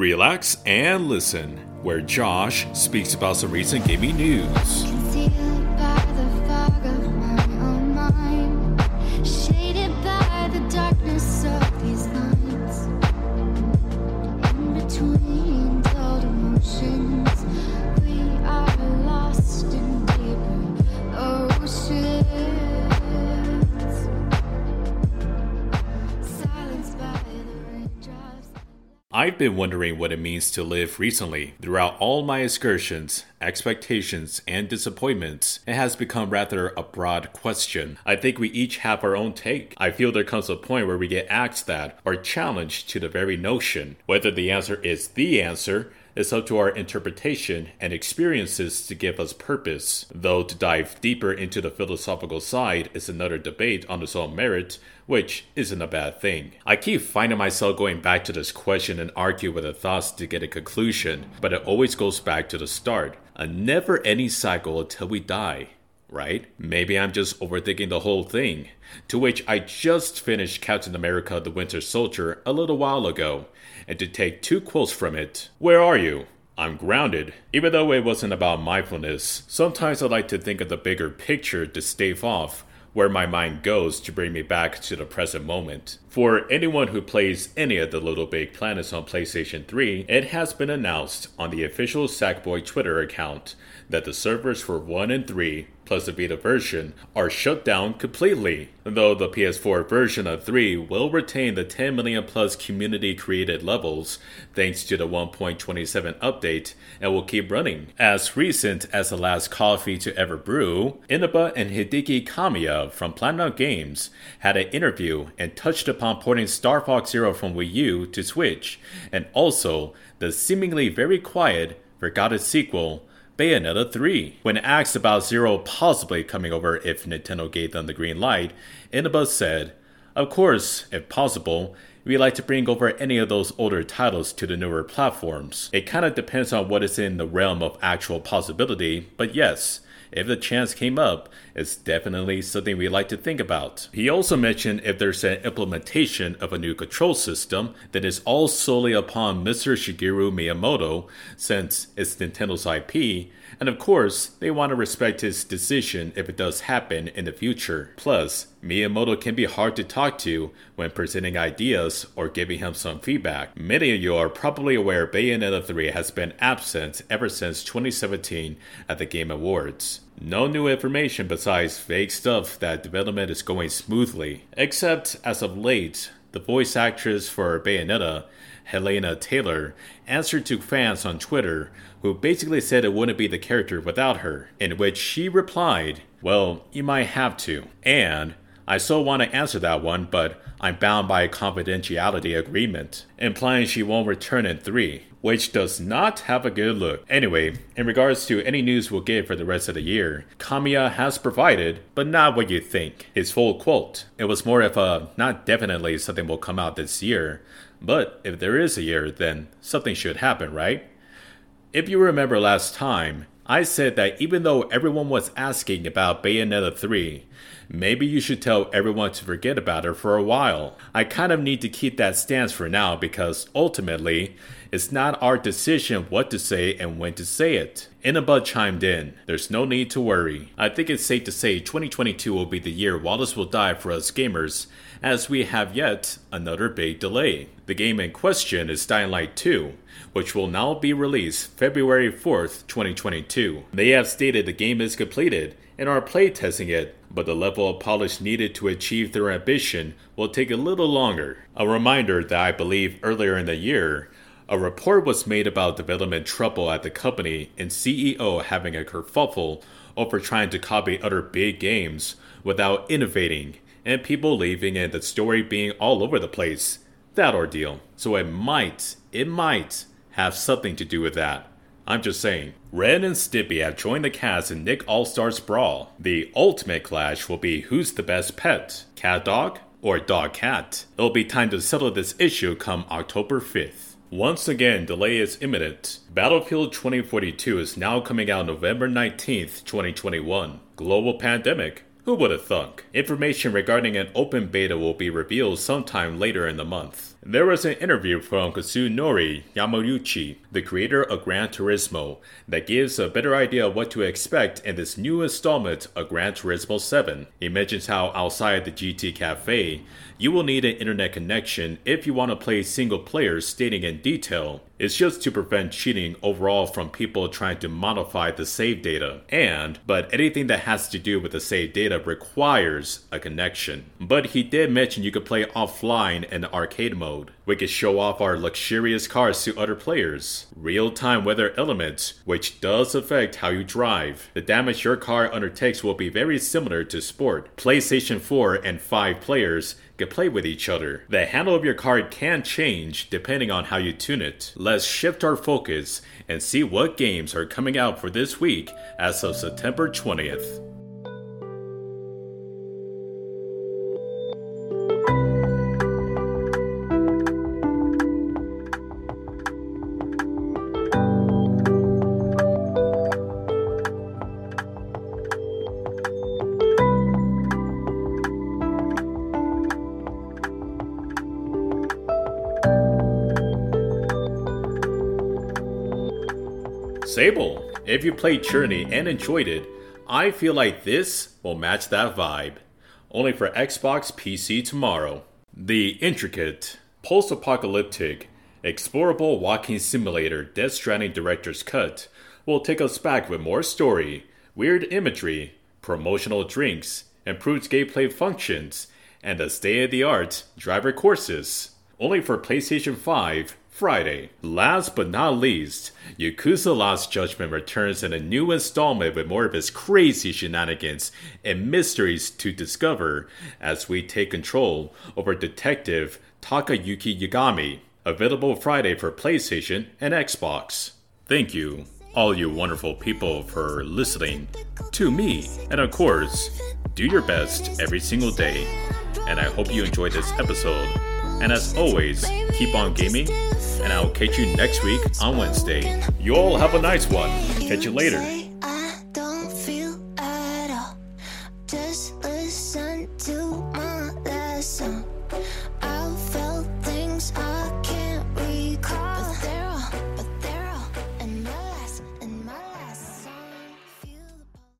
Relax and listen, where Josh speaks about some recent gaming news. I've been wondering what it means to live recently. Throughout all my excursions, expectations, and disappointments, it has become rather a broad question. I think we each have our own take. I feel there comes a point where we get asked that or challenged to the very notion. Whether the answer is the answer it's up to our interpretation and experiences to give us purpose. Though to dive deeper into the philosophical side is another debate on its own merit, which isn't a bad thing. I keep finding myself going back to this question and argue with the thoughts to get a conclusion, but it always goes back to the start. A never ending cycle until we die right? Maybe I'm just overthinking the whole thing. To which I just finished Captain America the Winter Soldier a little while ago, and to take two quotes from it Where are you? I'm grounded. Even though it wasn't about mindfulness, sometimes I like to think of the bigger picture to stave off where my mind goes to bring me back to the present moment. For anyone who plays any of the Little Big Planets on PlayStation 3, it has been announced on the official Sackboy Twitter account that the servers for 1 and 3 plus the Vita version are shut down completely. Though the PS4 version of 3 will retain the 10 million plus community created levels thanks to the 1.27 update and will keep running. As recent as the last coffee to ever brew, Inaba and Hideki Kamiya from Platinum Games had an interview and touched upon porting Star Fox Zero from Wii U to Switch, and also the seemingly very quiet, forgotten sequel Bayonetta 3. When asked about Zero possibly coming over if Nintendo gave them the green light, Inaba said, Of course, if possible, we like to bring over any of those older titles to the newer platforms. It kind of depends on what is in the realm of actual possibility, but yes, if the chance came up, it's definitely something we'd like to think about. He also mentioned if there's an implementation of a new control system, that is all solely upon Mr. Shigeru Miyamoto, since it's Nintendo's IP, and of course, they want to respect his decision if it does happen in the future. Plus, Miyamoto can be hard to talk to when presenting ideas or giving him some feedback. Many of you are probably aware Bayonetta 3 has been absent ever since 2017 at the Game Awards. No new information besides vague stuff that development is going smoothly. Except, as of late, the voice actress for Bayonetta, Hellena Taylor, answered to fans on Twitter who basically said it wouldn't be the character without her, in which she replied, Well, you might have to. And, I so want to answer that one, but I'm bound by a confidentiality agreement, implying she won't return in 3, which does not have a good look. Anyway, in regards to any news we'll get for the rest of the year, Kamiya has provided, but not what you think. His full quote. It was more of a not definitely something will come out this year, but if there is a year, then something should happen, right? If you remember last time, I said that even though everyone was asking about Bayonetta 3, maybe you should tell everyone to forget about it for a while. I kind of need to keep that stance for now because ultimately, it's not our decision what to say and when to say it. Inaba chimed in, There's no need to worry. I think it's safe to say 2022 will be the year Wallace will die for us gamers, as we have yet another big delay. The game in question is Dying Light 2, which will now be released February 4th, 2022. They have stated the game is completed and are playtesting it, but the level of polish needed to achieve their ambition will take a little longer. A reminder that I believe earlier in the year, a report was made about development trouble at the company and CEO having a kerfuffle over trying to copy other big games without innovating, and people leaving and the story being all over the place. That ordeal. So it might, it might have something to do with that. I'm just saying. Ren and Stimpy have joined the cast in Nick All Stars Brawl. The ultimate clash will be who's the best pet, cat dog or dog cat. It'll be time to settle this issue come October 5th. Once again, delay is imminent. Battlefield 2042 is now coming out November 19th, 2021. Global pandemic. Who would have thunk? Information regarding an open beta will be revealed sometime later in the month. There was an interview from Kazunori Yamauchi, the creator of Gran Turismo, that gives a better idea of what to expect in this new installment of Gran Turismo 7. He mentions how outside the GT Cafe, you will need an internet connection if you want to play single player stating in detail. It's just to prevent cheating overall from people trying to modify the save data. And, but anything that has to do with the save data requires a connection. But he did mention you could play offline in arcade mode. We could show off our luxurious cars to other players. Real time weather elements, which does affect how you drive. The damage your car undertakes will be very similar to sport. PlayStation 4 and 5 players can play with each other. The handle of your card can change depending on how you tune it. Let's shift our focus and see what games are coming out for this week as of September 20th. Sable, if you played Journey and enjoyed it, I feel like this will match that vibe. Only for Xbox PC tomorrow. The intricate, post apocalyptic, explorable walking simulator Death Stranding Director's Cut will take us back with more story, weird imagery, promotional drinks, improved gameplay functions, and the state of the art driver courses. Only for PlayStation 5 Friday. Last but not least, Yakuza Judgment returns in a new installment with more of its crazy shenanigans and mysteries to discover as we take control over Detective Takayuki Yagami. Available Friday for PlayStation and Xbox. Thank you, all you wonderful people, for listening to me. And of course, do your best every single day. And I hope you enjoyed this episode. And as always, keep on gaming and I'll catch you next week on Wednesday. You all have a nice one. Catch you later.